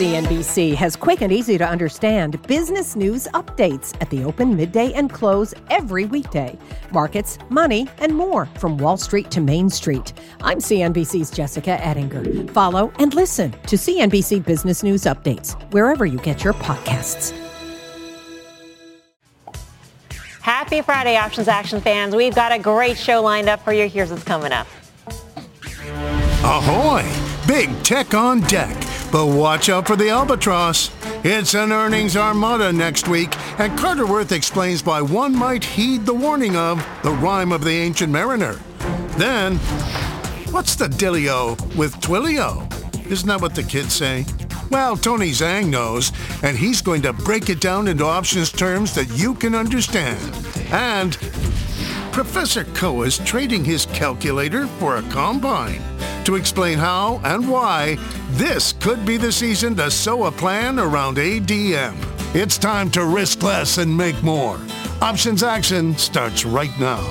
CNBC has quick and easy to understand business news updates at the open, midday, and close every weekday. Markets, money, and more from Wall Street to Main Street. I'm CNBC's Jessica Ettinger. Follow and listen to CNBC Business News Updates wherever you get your podcasts. Happy Friday, Options Action fans. We've got a great show lined up for you. Here's what's coming up. Ahoy! Big tech on deck. But watch out for the albatross. It's an earnings armada next week, and Carter Worth explains why one might heed the warning of the rhyme of the ancient mariner. Then, what's the dealio with Twilio? Isn't that what the kids say? Well, Tony Zhang knows, and he's going to break it down into options terms that you can understand. And Professor Khouw is trading his calculator for a combine to explain how and why this could be the season to sow a plan around ADM. It's time to risk less and make more. Options Action starts right now.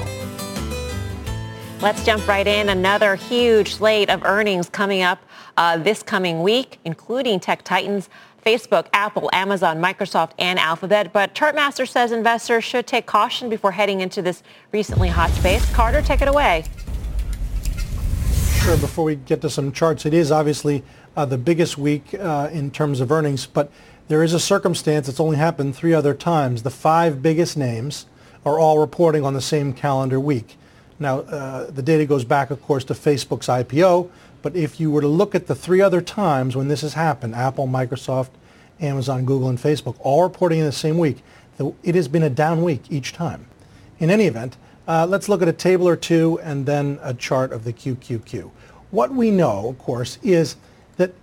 Let's jump right in. Another huge slate of earnings coming up uh, this coming week, including tech titans. Facebook, Apple, Amazon, Microsoft, and Alphabet. But Chartmaster says investors should take caution before heading into this recently hot space. Carter, take it away. Sure. Before we get to some charts, it is obviously uh, the biggest week uh, in terms of earnings, but there is a circumstance that's only happened three other times. The five biggest names are all reporting on the same calendar week. Now, uh, the data goes back, of course, to Facebook's IPO, but if you were to look at the three other times when this has happened, Apple, Microsoft, Amazon, Google, and Facebook, all reporting in the same week, it has been a down week each time. In any event, uh, let's look at a table or two and then a chart of the QQQ. What we know, of course, is that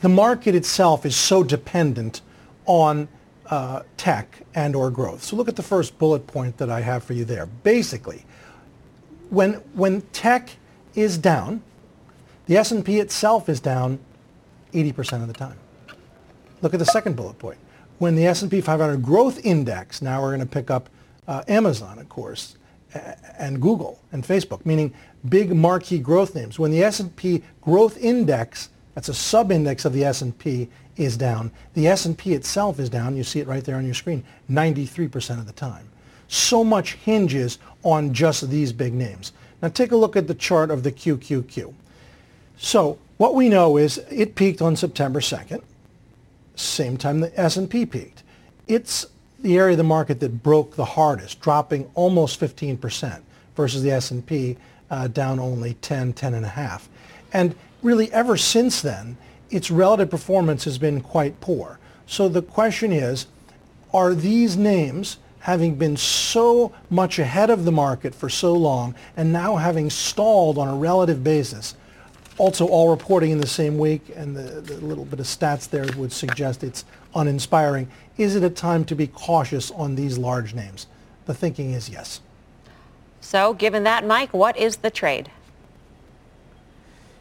the market itself is so dependent on uh, tech and or growth. So look at the first bullet point that I have for you there. Basically, when, when tech is down, the S&P itself is down 80% of the time. Look at the second bullet point. When the S&P 500 growth index, now we're going to pick up uh, Amazon, of course, and Google and Facebook, meaning big marquee growth names. When the S&P growth index, that's a sub-index of the S&P, is down, the S&P itself is down. You see it right there on your screen, 93% of the time. So much hinges on just these big names. Now take a look at the chart of the QQQ. So what we know is it peaked on September 2nd, same time the S&P peaked. It's the area of the market that broke the hardest, dropping almost 15% versus the S&P uh, down only 10, 10 and a half. And really ever since then, its relative performance has been quite poor. So the question is, are these names having been so much ahead of the market for so long and now having stalled on a relative basis, also all reporting in the same week, and the, the, little bit of stats there would suggest it's uninspiring. Is it a time to be cautious on these large names? The thinking is yes. So given that, Mike, what is the trade?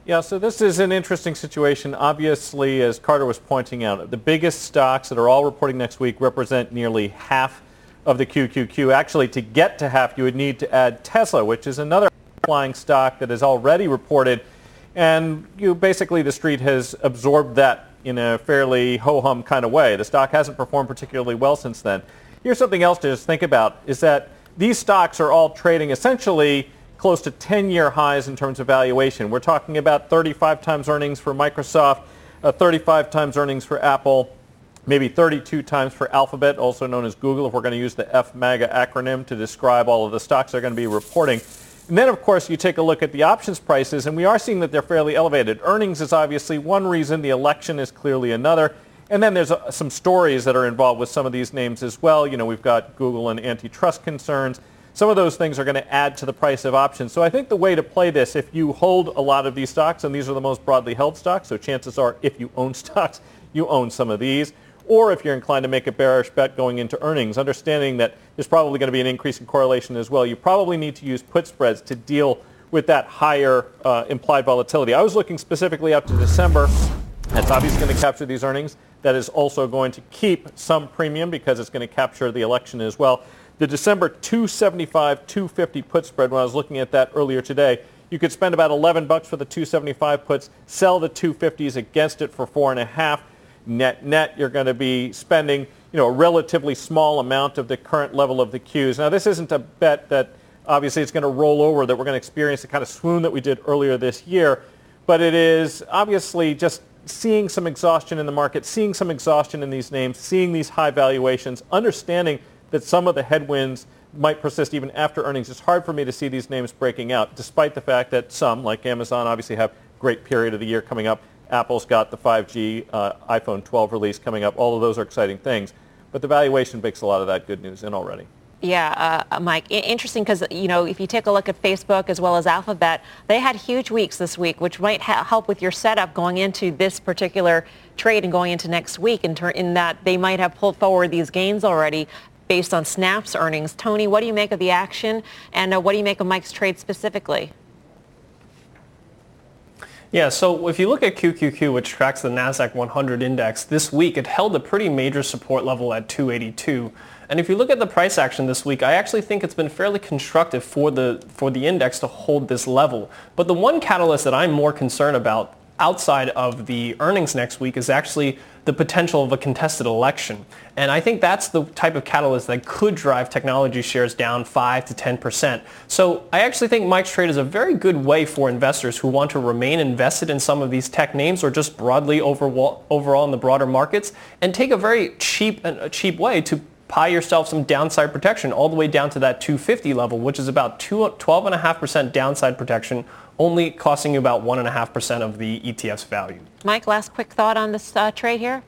Yeah, so this is an interesting situation. Obviously, as Carter was pointing out, the biggest stocks that are all reporting next week represent nearly half of the QQQ. Actually, to get to half, you would need to add Tesla, which is another flying stock that has already reported and you basically the street has absorbed that in a fairly ho-hum kind of way. The stock hasn't performed particularly well since then. Here's something else to just think about is that these stocks are all trading essentially close to 10-year highs in terms of valuation. We're talking about 35 times earnings for Microsoft, uh, 35 times earnings for Apple, maybe 32 times for Alphabet, also known as Google, if we're going to use the FMAGA acronym to describe all of the stocks they're going to be reporting. And then, of course, you take a look at the options prices, and we are seeing that they're fairly elevated. Earnings is obviously one reason. The election is clearly another. And then there's uh, some stories that are involved with some of these names as well. You know, we've got Google and antitrust concerns. Some of those things are going to add to the price of options. So I think the way to play this, if you hold a lot of these stocks, and these are the most broadly held stocks, so chances are if you own stocks, you own some of these or if you're inclined to make a bearish bet going into earnings, understanding that there's probably going to be an increase in correlation as well, you probably need to use put spreads to deal with that higher uh, implied volatility. I was looking specifically up to December. That's obviously going to capture these earnings. That is also going to keep some premium because it's going to capture the election as well. The December 275, 250 put spread, when I was looking at that earlier today, you could spend about 11 bucks for the 275 puts, sell the 250s against it for four and a half net net you're going to be spending you know a relatively small amount of the current level of the queues. Now this isn't a bet that obviously it's going to roll over that we're going to experience the kind of swoon that we did earlier this year, but it is obviously just seeing some exhaustion in the market, seeing some exhaustion in these names, seeing these high valuations, understanding that some of the headwinds might persist even after earnings. It's hard for me to see these names breaking out, despite the fact that some, like Amazon, obviously have great period of the year coming up. Apple's got the 5G uh, iPhone 12 release coming up. All of those are exciting things. But the valuation bakes a lot of that good news in already. Yeah, uh, Mike, interesting because, you know, if you take a look at Facebook as well as Alphabet, they had huge weeks this week, which might ha- help with your setup going into this particular trade and going into next week in, ter- in that they might have pulled forward these gains already based on Snap's earnings. Tony, what do you make of the action and uh, what do you make of Mike's trade specifically? Yeah, so if you look at QQQ, which tracks the NASDAQ 100 index, this week it held a pretty major support level at 282. And if you look at the price action this week, I actually think it's been fairly constructive for the, for the index to hold this level. But the one catalyst that I'm more concerned about outside of the earnings next week is actually the potential of a contested election. And I think that's the type of catalyst that could drive technology shares down 5 to 10%. So I actually think Mike's Trade is a very good way for investors who want to remain invested in some of these tech names or just broadly overall, in the broader markets and take a very cheap, a cheap way to buy yourself some downside protection all the way down to that 250 level, which is about 12.5% downside protection, only costing you about 1.5% of the ETF's value. Mike, last quick thought on this uh, trade here?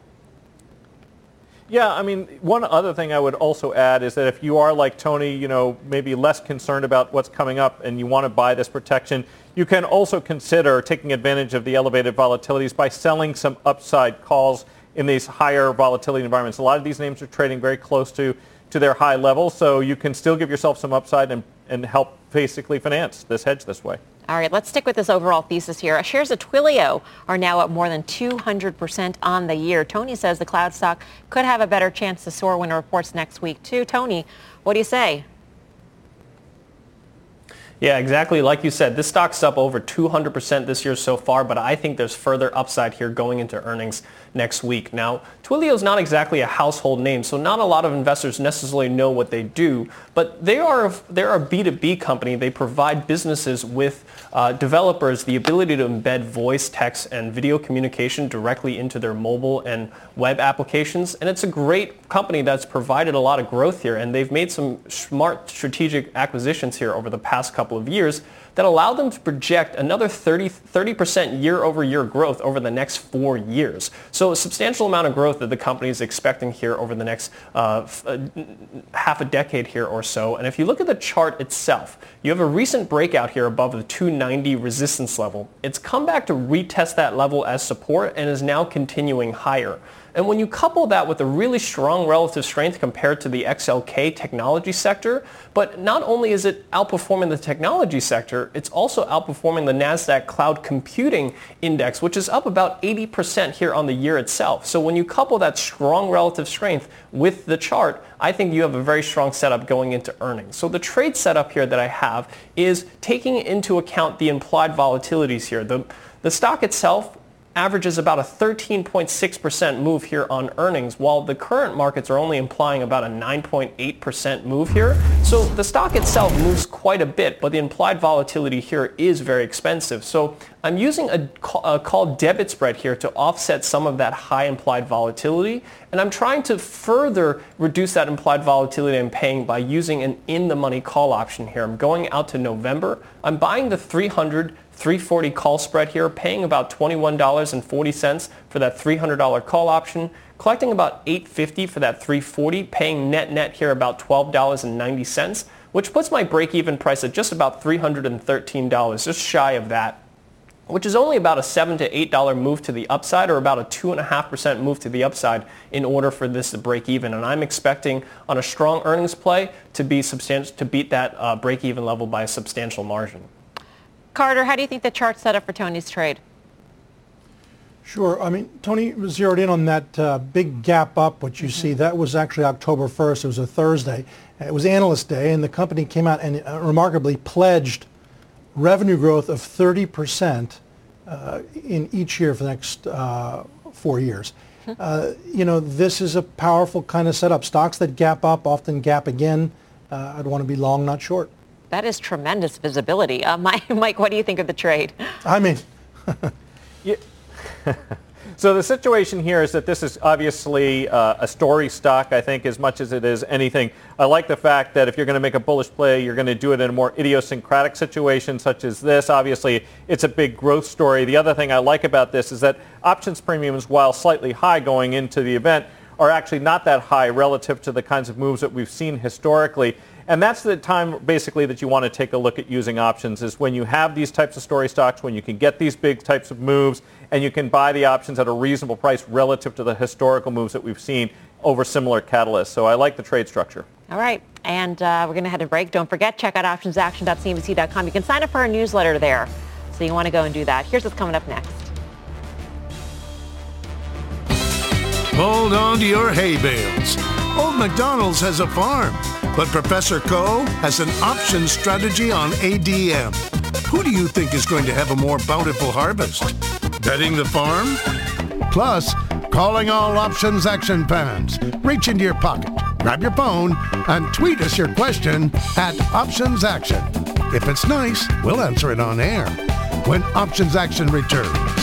Yeah, I mean, one other thing I would also add is that if you are like Tony, you know, maybe less concerned about what's coming up and you want to buy this protection, you can also consider taking advantage of the elevated volatilities by selling some upside calls in these higher volatility environments. A lot of these names are trading very close to, to their high level, so you can still give yourself some upside and, and help basically finance this hedge this way. All right, let's stick with this overall thesis here. Shares of Twilio are now up more than 200% on the year. Tony says the cloud stock could have a better chance to soar when it reports next week, too. Tony, what do you say? Yeah, exactly. Like you said, this stock's up over 200% this year so far, but I think there's further upside here going into earnings next week. Now, Twilio is not exactly a household name, so not a lot of investors necessarily know what they do, but they are, they're a B2B company. They provide businesses with uh, developers the ability to embed voice, text, and video communication directly into their mobile and web applications. And it's a great company that's provided a lot of growth here, and they've made some smart strategic acquisitions here over the past couple of years that allow them to project another 30, 30% year-over-year growth over the next four years. So a substantial amount of growth that the company is expecting here over the next uh, uh, half a decade here or so. And if you look at the chart itself, you have a recent breakout here above the 290 resistance level. It's come back to retest that level as support and is now continuing higher. And when you couple that with a really strong relative strength compared to the XLK technology sector, but not only is it outperforming the technology sector, it's also outperforming the NASDAQ Cloud Computing Index, which is up about 80% here on the year itself. So when you couple that strong relative strength with the chart, I think you have a very strong setup going into earnings. So the trade setup here that I have is taking into account the implied volatilities here. The, the stock itself averages about a 13.6% move here on earnings, while the current markets are only implying about a 9.8% move here. So the stock itself moves quite a bit, but the implied volatility here is very expensive. So I'm using a, call debit spread here to offset some of that high implied volatility, and I'm trying to further reduce that implied volatility I'm paying by using an in-the-money call option here. I'm going out to November. I'm buying the 300 340 call spread here, paying about $21.40 for that $300 call option, collecting about 850 for that 340, paying net net here about $12.90, which puts my break-even price at just about $313, just shy of that which is only about a 7 to $8 move to the upside or about a 2.5% move to the upside in order for this to break even. And I'm expecting on a strong earnings play to, be substantial, to beat that uh, break even level by a substantial margin. Carter, how do you think the chart's set up for Tony's trade? Sure. I mean, Tony zeroed in on that uh, big gap up, which you mm-hmm. see. That was actually October 1st. It was a Thursday. It was Analyst Day, and the company came out and uh, remarkably pledged revenue growth of 30% uh, in each year for the next uh, four years. uh, you know, this is a powerful kind of setup. Stocks that gap up often gap again. Uh, I'd want to be long, not short. That is tremendous visibility. Uh, Mike, what do you think of the trade? I mean. So the situation here is that this is obviously uh, a story stock, I think, as much as it is anything. I like the fact that if you're going to make a bullish play, you're going to do it in a more idiosyncratic situation such as this. Obviously, it's a big growth story. The other thing I like about this is that options premiums, while slightly high going into the event, are actually not that high relative to the kinds of moves that we've seen historically. And that's the time basically that you want to take a look at using options is when you have these types of story stocks, when you can get these big types of moves and you can buy the options at a reasonable price relative to the historical moves that we've seen over similar catalysts. So I like the trade structure. All right. And uh, we're going to head to break. Don't forget, check out optionsaction.cnbc.com. You can sign up for our newsletter there. So you want to go and do that. Here's what's coming up next. Hold on to your hay bales. Old McDonald's has a farm, but Professor Khouw has an option strategy on ADM. Who do you think is going to have a more bountiful harvest? Betting the farm? Plus, calling all options action fans. Reach into your pocket, grab your phone, and tweet us your question at Options Action. If it's nice, we'll answer it on air when Options Action returns.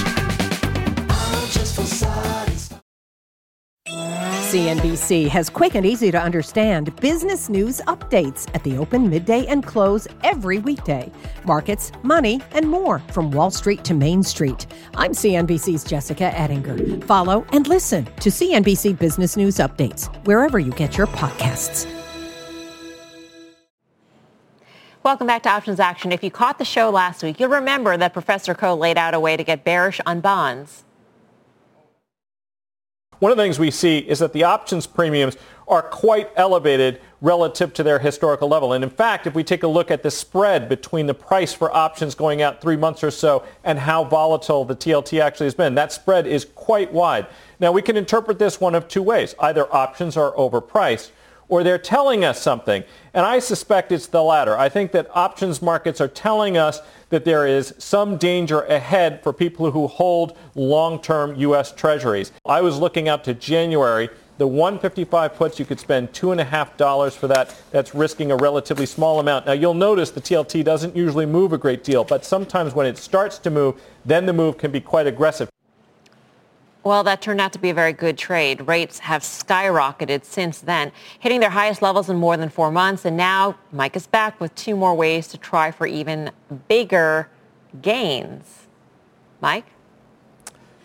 CNBC has quick and easy to understand business news updates at the open, midday, and close every weekday. Markets, money, and more from Wall Street to Main Street. I'm CNBC's Jessica Ettinger. Follow and listen to CNBC Business News Updates wherever you get your podcasts. Welcome back to Options Action. If you caught the show last week, you'll remember that Professor Khouw laid out a way to get bearish on bonds. One of the things we see is that the options premiums are quite elevated relative to their historical level. And in fact, if we take a look at the spread between the price for options going out three months or so and how volatile the TLT actually has been, that spread is quite wide. Now, we can interpret this one of two ways. Either options are overpriced or they're telling us something. And I suspect it's the latter. I think that options markets are telling us that there is some danger ahead for people who hold long-term U.S. Treasuries. I was looking out to January. The 155 puts, you could spend $2.5 for that. That's risking a relatively small amount. Now, you'll notice the TLT doesn't usually move a great deal, but sometimes when it starts to move, then the move can be quite aggressive. Well, that turned out to be a very good trade. Rates have skyrocketed since then, hitting their highest levels in more than four months. And now Mike is back with two more ways to try for even bigger gains. Mike?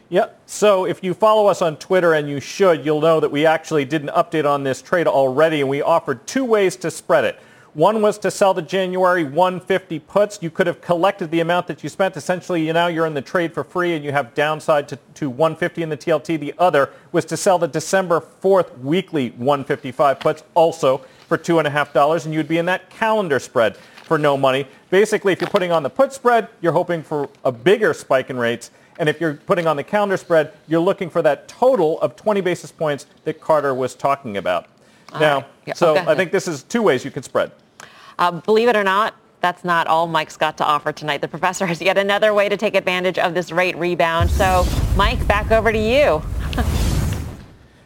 Yep. So if you follow us on Twitter, and you should, you'll know that we actually did an update on this trade already, and we offered two ways to spread it. One was to sell the January 150 puts. You could have collected the amount that you spent. Essentially, you now you're in the trade for free and you have downside to, to 150 in the TLT. The other was to sell the December 4th weekly 155 puts also for $2.5 and you'd be in that calendar spread for no money. Basically, if you're putting on the put spread, you're hoping for a bigger spike in rates. And if you're putting on the calendar spread, you're looking for that total of 20 basis points that Carter was talking about. All now, right. yeah, oh, so okay. I think this is two ways you could spread. Uh, believe it or not, that's not all Mike's got to offer tonight. The professor has yet another way to take advantage of this rate rebound. So, Mike, back over to you.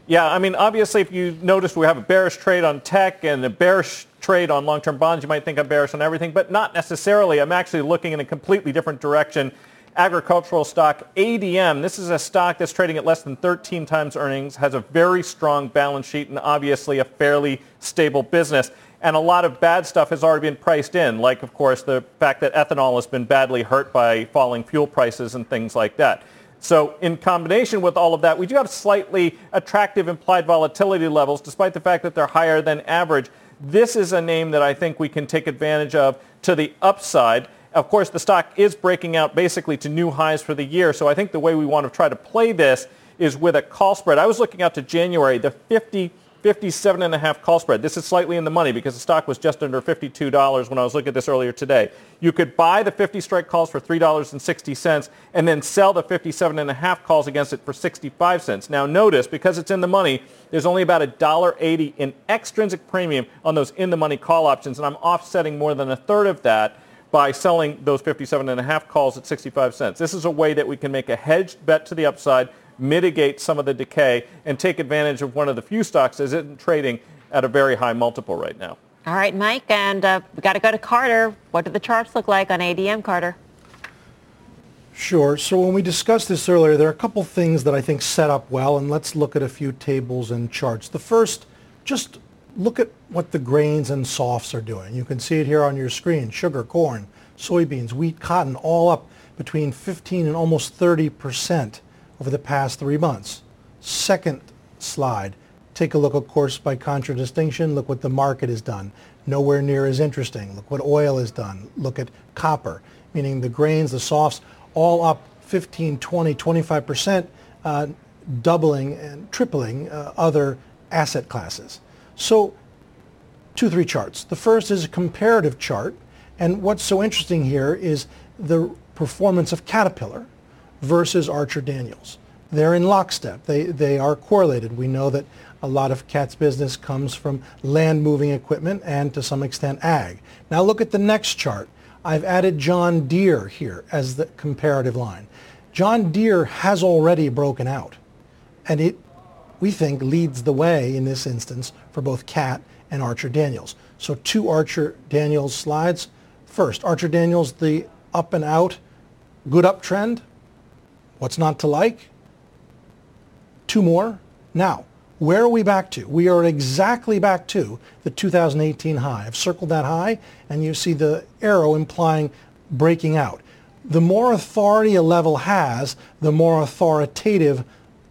yeah, I mean, obviously, if you noticed we have a bearish trade on tech and a bearish trade on long-term bonds. You might think I'm bearish on everything, but not necessarily. I'm actually looking in a completely different direction. Agricultural stock ADM. This is a stock that's trading at less than 13 times earnings, has a very strong balance sheet, and obviously a fairly stable business and a lot of bad stuff has already been priced in, like, of course, the fact that ethanol has been badly hurt by falling fuel prices and things like that. So in combination with all of that, we do have slightly attractive implied volatility levels, despite the fact that they're higher than average. This is a name that I think we can take advantage of to the upside. Of course, the stock is breaking out basically to new highs for the year. So I think the way we want to try to play this is with a call spread. I was looking out to January, the 50 57 and a half call spread. This is slightly in the money because the stock was just under $52 when I was looking at this earlier today. You could buy the 50 strike calls for $3.60 and then sell the 57 and a half calls against it for 65 cents. Now notice, because it's in the money, there's only about $1.80 in extrinsic premium on those in the money call options and I'm offsetting more than a third of that by selling those 57 and a half calls at 65 cents. This is a way that we can make a hedged bet to the upside mitigate some of the decay and take advantage of one of the few stocks that isn't trading at a very high multiple right now. All right, Mike, and uh, we got to go to Carter. What do the charts look like on ADM, Carter? Sure. So when we discussed this earlier, there are a couple things that I think set up well, and let's look at a few tables and charts. The first, just look at what the grains and softs are doing. You can see it here on your screen. Sugar, corn, soybeans, wheat, cotton, all up between 15 and almost 30 percent over the past three months. Second slide, take a look, of course, by contradistinction. Look what the market has done. Nowhere near as interesting. Look what oil has done. Look at copper, meaning the grains, the softs, all up 15, 20, 25 percent, uh, doubling and tripling uh, other asset classes. So two, three charts. The first is a comparative chart. And what's so interesting here is the performance of Caterpillar versus Archer Daniels. They're in lockstep. They, they are correlated. We know that a lot of Cat's business comes from land moving equipment and to some extent ag. Now look at the next chart. I've added John Deere here as the comparative line. John Deere has already broken out, and it, we think, leads the way in this instance for both Cat and Archer Daniels. So two Archer Daniels slides. First, Archer Daniels, the up and out, good uptrend. What's not to like? Two more. Now, where are we back to? We are exactly back to the 2018 high. I've circled that high, and you see the arrow implying breaking out. The more authority a level has, the more authoritative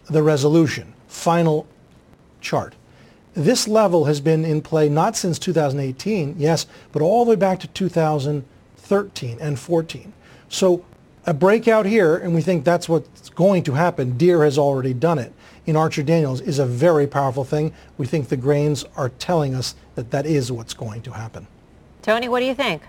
the resolution. Final chart. This level has been in play not since 2018, yes, but all the way back to 2013 and 14. So a breakout here, and we think that's what's going to happen. Deere has already done it in Archer Daniels is a very powerful thing. We think the grains are telling us that that is what's going to happen. Tony, what do you think?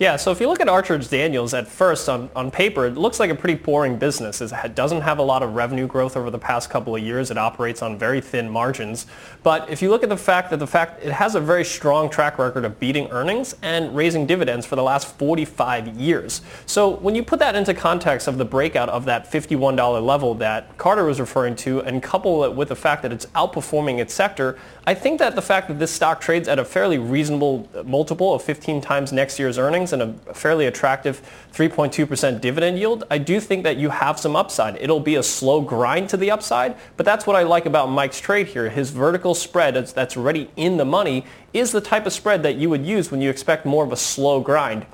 Yeah, so if you look at Archer's Daniels at first on, on paper, it looks like a pretty boring business. It doesn't have a lot of revenue growth over the past couple of years. It operates on very thin margins. But if you look at the fact that the fact it has a very strong track record of beating earnings and raising dividends for the last 45 years. So when you put that into context of the breakout of that $51 level that Carter was referring to and couple it with the fact that it's outperforming its sector, I think that the fact that this stock trades at a fairly reasonable uh, multiple of 15 times next year's earnings and a fairly attractive 3.2% dividend yield, I do think that you have some upside. It'll be a slow grind to the upside, but that's what I like about Mike's trade here. His vertical spread that's already in the money is the type of spread that you would use when you expect more of a slow grind.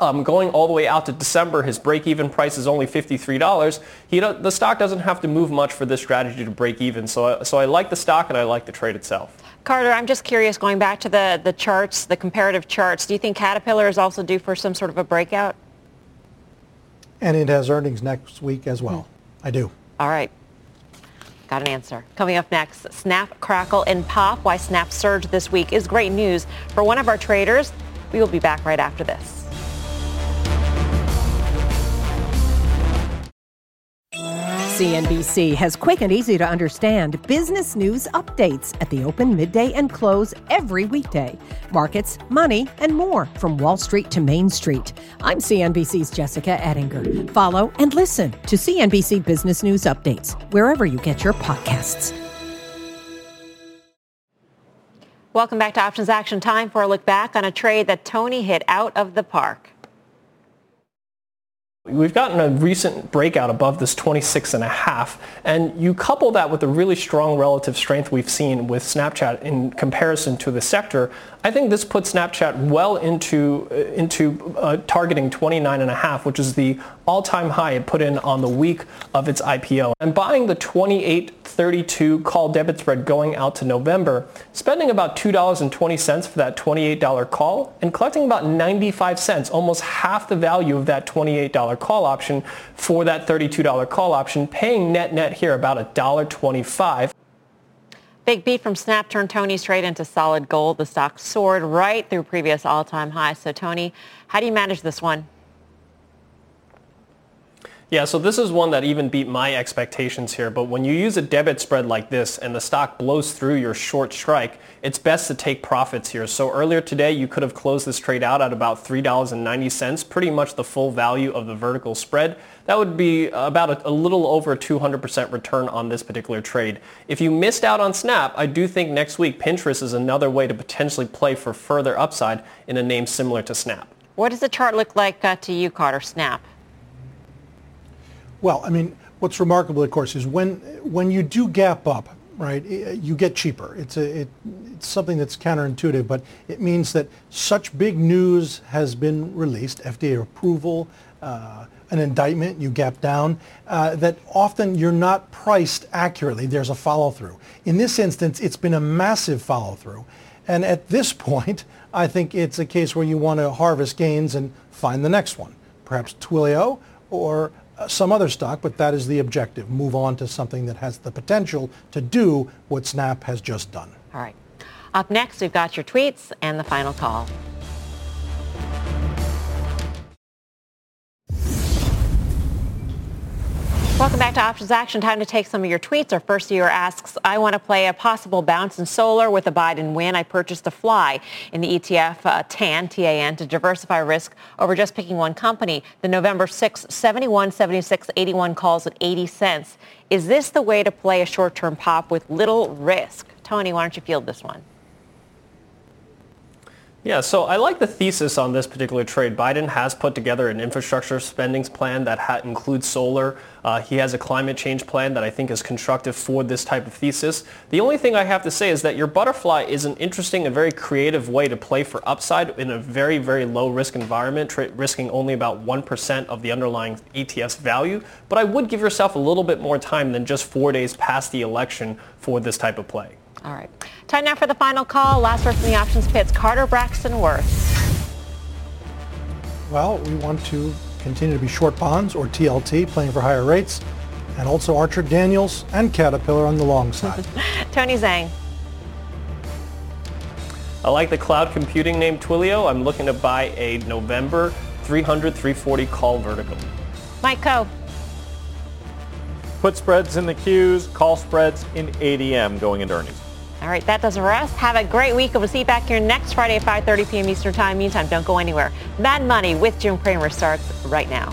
Um, going all the way out to December, his break-even price is only $53. He, the stock doesn't have to move much for this strategy to break even. So, so I like the stock and I like the trade itself. Carter, I'm just curious, going back to the, the charts, the comparative charts, do you think Caterpillar is also due for some sort of a breakout? And it has earnings next week as well. Mm. I do. All right. Got an answer. Coming up next, Snap, Crackle, and Pop, why Snap surged this week is great news for one of our traders. We will be back right after this. CNBC has quick and easy to understand business news updates at the open, midday, and close every weekday. Markets, money, and more from Wall Street to Main Street. I'm CNBC's Jessica Ettinger. Follow and listen to CNBC Business News Updates wherever you get your podcasts. Welcome back to Options Action. Time for a look back on a trade that Tony hit out of the park. We've gotten a recent breakout above this 26 and a half, and you couple that with the really strong relative strength we've seen with Snapchat in comparison to the sector, I think this puts Snapchat well into uh, into uh, targeting 29 and a half, which is the all-time high it put in on the week of its IPO. And buying the 28.32 call debit spread going out to November, spending about $2.20 for that $28 call, and collecting about 95 cents, almost half the value of that $28 call option for that $32 call option, paying net net here about $1.25. Big beat from Snap turned Tony straight into solid gold. The stock soared right through previous all-time highs. So Tony, how do you manage this one? Yeah, so this is one that even beat my expectations here. But when you use a debit spread like this and the stock blows through your short strike, it's best to take profits here. So earlier today, you could have closed this trade out at about $3.90, pretty much the full value of the vertical spread. That would be about a, a little over 200% return on this particular trade. If you missed out on Snap, I do think next week Pinterest is another way to potentially play for further upside in a name similar to Snap. What does the chart look like uh, to you, Carter? Snap. Well, I mean, what's remarkable, of course, is when when you do gap up, right, you get cheaper. It's a it, it's something that's counterintuitive, but it means that such big news has been released, FDA approval, uh, an indictment, you gap down, uh, that often you're not priced accurately. There's a follow through. In this instance, it's been a massive follow through, and at this point, I think it's a case where you want to harvest gains and find the next one, perhaps Twilio or some other stock, but that is the objective. Move on to something that has the potential to do what Snap has just done. All right. Up next, we've got your tweets and the final call. Welcome back to Options Action. Time to take some of your tweets. Our first viewer asks, I want to play a possible bounce in solar with a Biden win. I purchased a fly in the ETF uh, TAN, T-A-N, to diversify risk over just picking one company. The November 6, 71, 76, 81 calls at 80 cents. Is this the way to play a short-term pop with little risk? Tony, why don't you field this one? Yeah, so I like the thesis on this particular trade. Biden has put together an infrastructure spending plan that ha- includes solar. Uh, he has a climate change plan that I think is constructive for this type of thesis. The only thing I have to say is that your butterfly is an interesting and very creative way to play for upside in a very, very low risk environment, tra- risking only about 1% of the underlying ETF's value. But I would give yourself a little bit more time than just four days past the election for this type of play. All right. Time now for the final call. Last word from the options pits. Carter Braxton Worth. Well, we want to continue to be short bonds or TLT, playing for higher rates, and also Archer Daniels and Caterpillar on the long side. Tony Zhang. I like the cloud computing name Twilio. I'm looking to buy a November 300, 340 call vertical. Mike Khouw. Put spreads in the queues, call spreads in ADM going into earnings. All right, that does it for us. Have a great week. And we'll see you back here next Friday at 5.30 p.m. Eastern Time. Meantime, don't go anywhere. Mad Money with Jim Cramer starts right now.